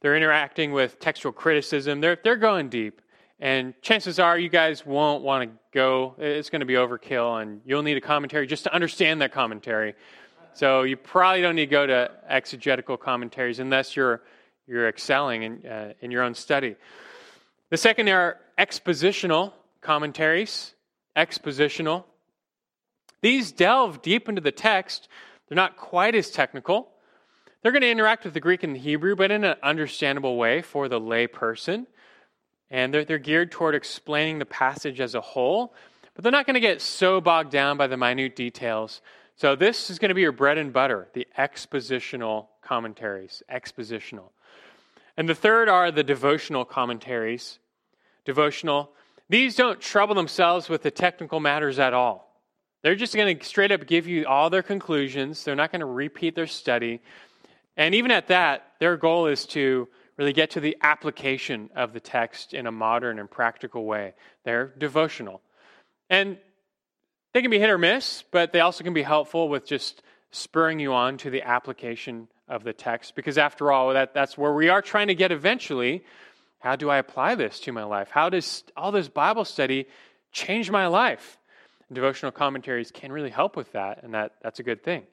They're interacting with textual criticism. They're, they're going deep. And chances are you guys won't want to go. It's going to be overkill, and you'll need a commentary just to understand that commentary. So you probably don't need to go to exegetical commentaries unless you're you're excelling in, uh, in your own study. The second are expositional commentaries. Expositional. These delve deep into the text. They're not quite as technical. They're going to interact with the Greek and the Hebrew, but in an understandable way for the lay person. And they're, they're geared toward explaining the passage as a whole, but they're not going to get so bogged down by the minute details. So, this is going to be your bread and butter the expositional commentaries. Expositional. And the third are the devotional commentaries. Devotional. These don't trouble themselves with the technical matters at all. They're just going to straight up give you all their conclusions. They're not going to repeat their study. And even at that, their goal is to really get to the application of the text in a modern and practical way. They're devotional. And they can be hit or miss, but they also can be helpful with just spurring you on to the application of the text. Because after all, that, that's where we are trying to get eventually. How do I apply this to my life? How does all this Bible study change my life? Devotional commentaries can really help with that, and that, that's a good thing.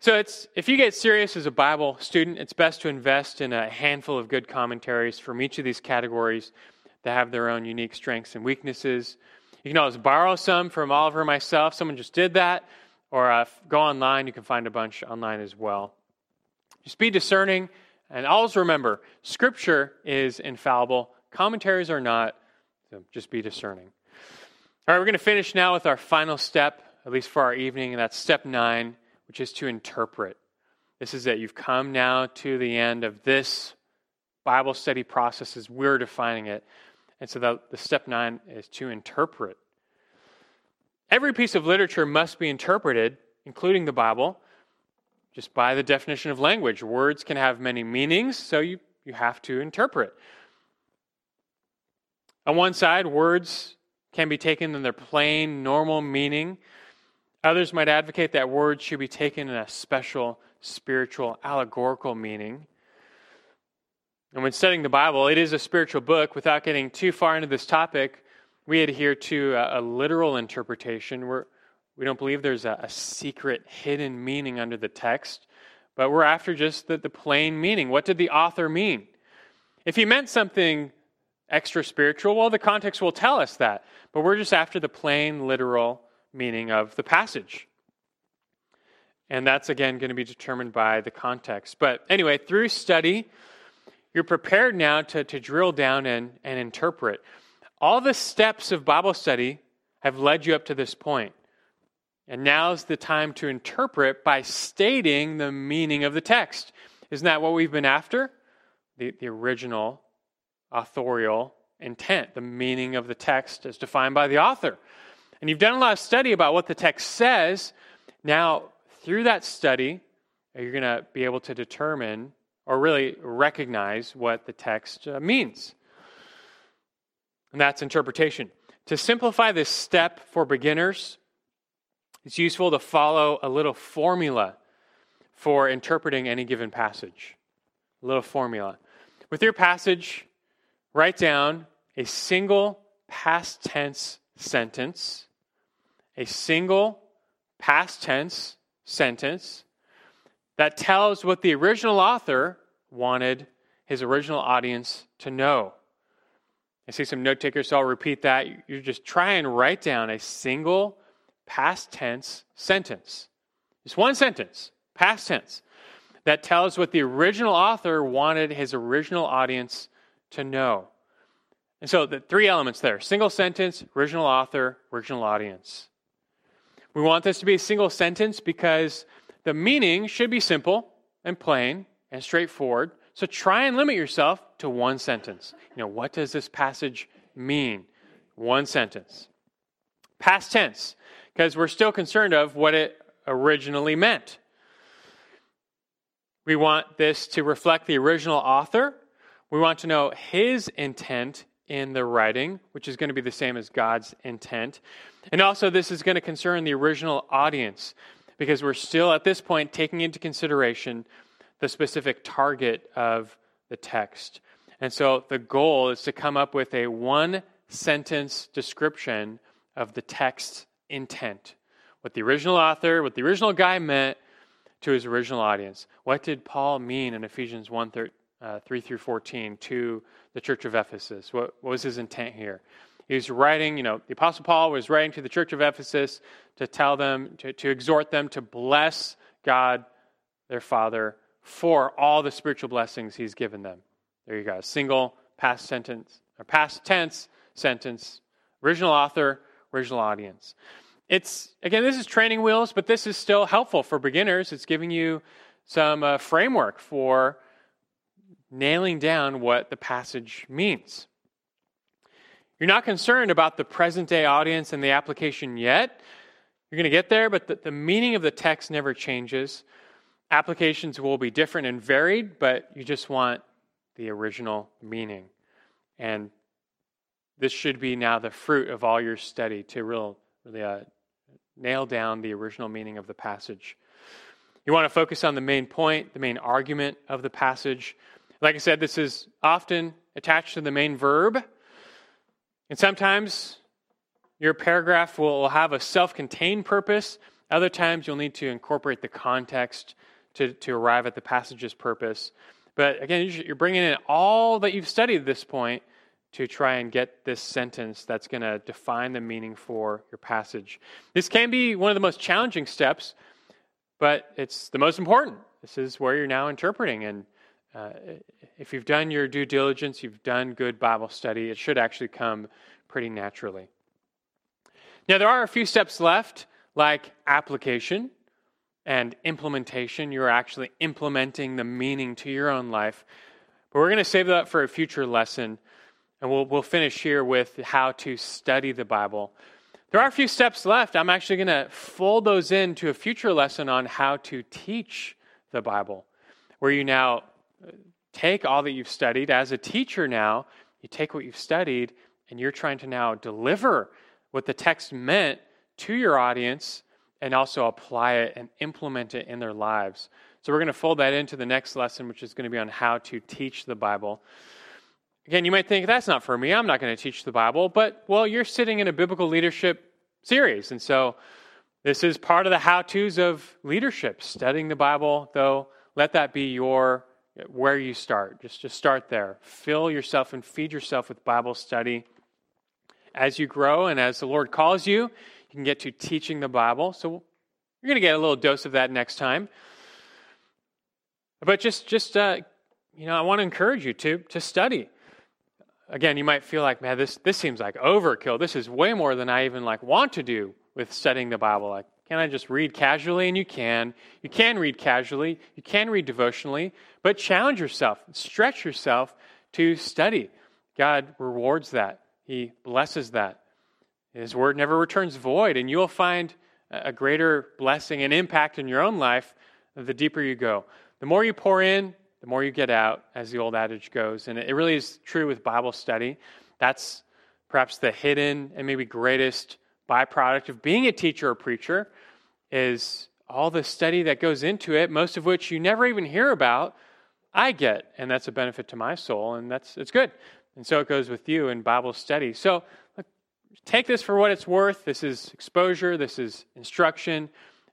So it's if you get serious as a Bible student, it's best to invest in a handful of good commentaries from each of these categories that have their own unique strengths and weaknesses. You can always borrow some from Oliver myself. Someone just did that. Or uh, go online. You can find a bunch online as well. Just be discerning. And always remember Scripture is infallible, commentaries are not. So just be discerning. All right, we're going to finish now with our final step, at least for our evening, and that's step nine which is to interpret. This is that you've come now to the end of this Bible study process as we're defining it. And so the, the step nine is to interpret. Every piece of literature must be interpreted, including the Bible, just by the definition of language. Words can have many meanings, so you, you have to interpret. On one side, words can be taken in their plain, normal meaning. Others might advocate that words should be taken in a special, spiritual, allegorical meaning. And when studying the Bible, it is a spiritual book. Without getting too far into this topic, we adhere to a, a literal interpretation. We're, we don't believe there's a, a, secret, hidden meaning under the text, but we're after just the, the plain meaning. What did the author mean? If he meant something extra spiritual, well, the context will tell us that. But we're just after the plain, literal meaning of the passage. And that's again going to be determined by the context. But anyway, through study, you're prepared now to, to drill down and, and interpret. All the steps of Bible study have led you up to this point. And now's the time to interpret by stating the meaning of the text. Isn't that what we've been after? The, the original authorial intent, the meaning of the text as defined by the author. And you've done a lot of study about what the text says. Now, through that study, you're going to be able to determine or really recognize what the text uh, means. And that's interpretation. To simplify this step for beginners, it's useful to follow a little formula for interpreting any given passage. A little formula. With your passage, write down a single past tense sentence a single past tense sentence that tells what the original author wanted his original audience to know. I see some note takers, so I'll repeat that. You just try and write down a single past tense sentence. Just one sentence, past tense, that tells what the original author wanted his original audience to know. And so the three elements there single sentence, original author, original audience. We want this to be a single sentence because the meaning should be simple and plain and straightforward. So try and limit yourself to one sentence. You know, what does this passage mean? One sentence. Past tense, because we're still concerned of what it originally meant. We want this to reflect the original author. We want to know his intent in the writing, which is going to be the same as God's intent. And also, this is going to concern the original audience because we're still at this point taking into consideration the specific target of the text. And so, the goal is to come up with a one sentence description of the text's intent. What the original author, what the original guy meant to his original audience. What did Paul mean in Ephesians 1 3, uh, 3 through 14 to the church of Ephesus? What, what was his intent here? He was writing, you know, the Apostle Paul was writing to the church of Ephesus to tell them, to, to exhort them to bless God, their Father, for all the spiritual blessings he's given them. There you go. Single past sentence, or past tense sentence. Original author, original audience. It's, again, this is training wheels, but this is still helpful for beginners. It's giving you some uh, framework for nailing down what the passage means. You're not concerned about the present day audience and the application yet. You're going to get there, but the, the meaning of the text never changes. Applications will be different and varied, but you just want the original meaning. And this should be now the fruit of all your study to real, really uh, nail down the original meaning of the passage. You want to focus on the main point, the main argument of the passage. Like I said, this is often attached to the main verb. And sometimes your paragraph will have a self contained purpose. Other times you'll need to incorporate the context to, to arrive at the passage's purpose. But again, you're bringing in all that you've studied at this point to try and get this sentence that's going to define the meaning for your passage. This can be one of the most challenging steps, but it's the most important. This is where you're now interpreting. And uh, if you've done your due diligence, you've done good Bible study, it should actually come pretty naturally. Now, there are a few steps left, like application and implementation. You're actually implementing the meaning to your own life. But we're going to save that for a future lesson. And we'll, we'll finish here with how to study the Bible. There are a few steps left. I'm actually going to fold those into a future lesson on how to teach the Bible, where you now take all that you've studied. As a teacher, now, you take what you've studied and you're trying to now deliver what the text meant to your audience and also apply it and implement it in their lives. So, we're going to fold that into the next lesson, which is going to be on how to teach the Bible. Again, you might think that's not for me. I'm not going to teach the Bible. But, well, you're sitting in a biblical leadership series. And so this is part of the how to's of leadership. Studying the Bible, though, let that be your where you start. Just, just start there. Fill yourself and feed yourself with Bible study. As you grow and as the Lord calls you, you can get to teaching the Bible. So you're going to get a little dose of that next time. But just, just uh, you know, I want to encourage you to, to study again, you might feel like, man, this, this seems like overkill. This is way more than I even like want to do with studying the Bible. Like, can I just read casually? And you can. You can read casually. You can read devotionally, but challenge yourself, stretch yourself to study. God rewards that. He blesses that. His word never returns void, and you'll find a greater blessing and impact in your own life the deeper you go. The more you pour in, the more you get out, as the old adage goes. And it really is true with Bible study. That's perhaps the hidden and maybe greatest byproduct of being a teacher or preacher is all the study that goes into it, most of which you never even hear about, I get, and that's a benefit to my soul, and that's it's good. And so it goes with you in Bible study. So take this for what it's worth. This is exposure, this is instruction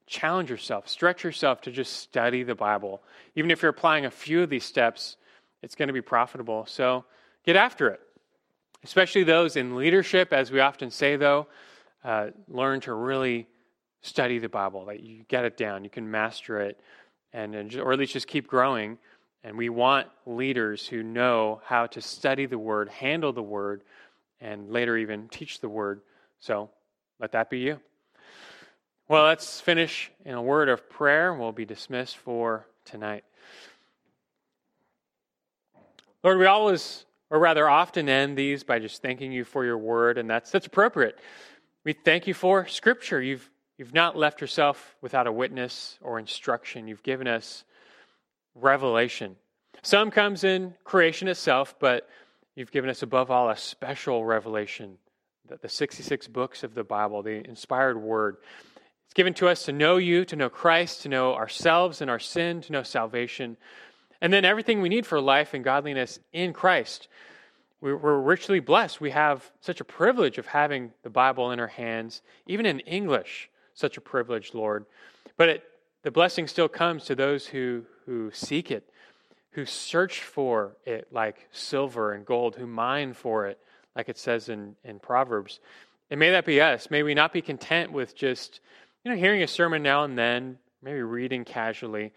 challenge yourself, stretch yourself to just study the Bible. Even if you're applying a few of these steps, it's going to be profitable. So get after it. Especially those in leadership, as we often say, though, uh, learn to really study the Bible. That you get it down, you can master it, and, and or at least just keep growing. And we want leaders who know how to study the Word, handle the Word, and later even teach the Word. So let that be you. Well, let's finish in a word of prayer. We'll be dismissed for tonight. Lord, we always, or rather often, end these by just thanking you for your word, and that's, that's appropriate. We thank you for Scripture. You've, you've not left yourself without a witness or instruction. You've given us revelation. Some comes in creation itself, but you've given us above all a special revelation, the, the 66 books of the Bible, the inspired word. It's given to us to know you, to know Christ, to know ourselves and our sin, to know salvation, and then everything we need for life and godliness in Christ. We're richly blessed. We have such a privilege of having the Bible in our hands, even in English, such a privilege, Lord. But it the blessing still comes to those who, who seek it, who search for it like silver and gold, who mine for it, like it says in, in Proverbs. And may that be us. May we not be content with just, you know, hearing a sermon now and then, maybe reading casually,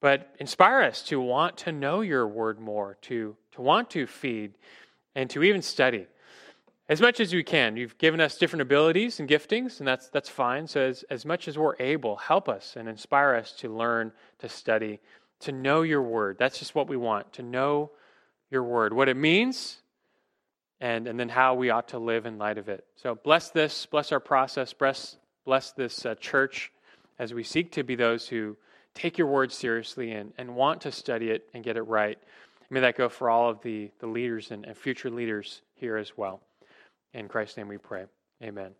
but inspire us to want to know your word more, to, to want to feed, and to even study. As much as we can. You've given us different abilities and giftings, and that's, that's fine. So, as, as much as we're able, help us and inspire us to learn, to study, to know your word. That's just what we want, to know your word, what it means, and, and then how we ought to live in light of it. So, bless this, bless our process, bless, bless this uh, church as we seek to be those who take your word seriously and, and want to study it and get it right. May that go for all of the, the leaders and, and future leaders here as well. In Christ's name we pray. Amen.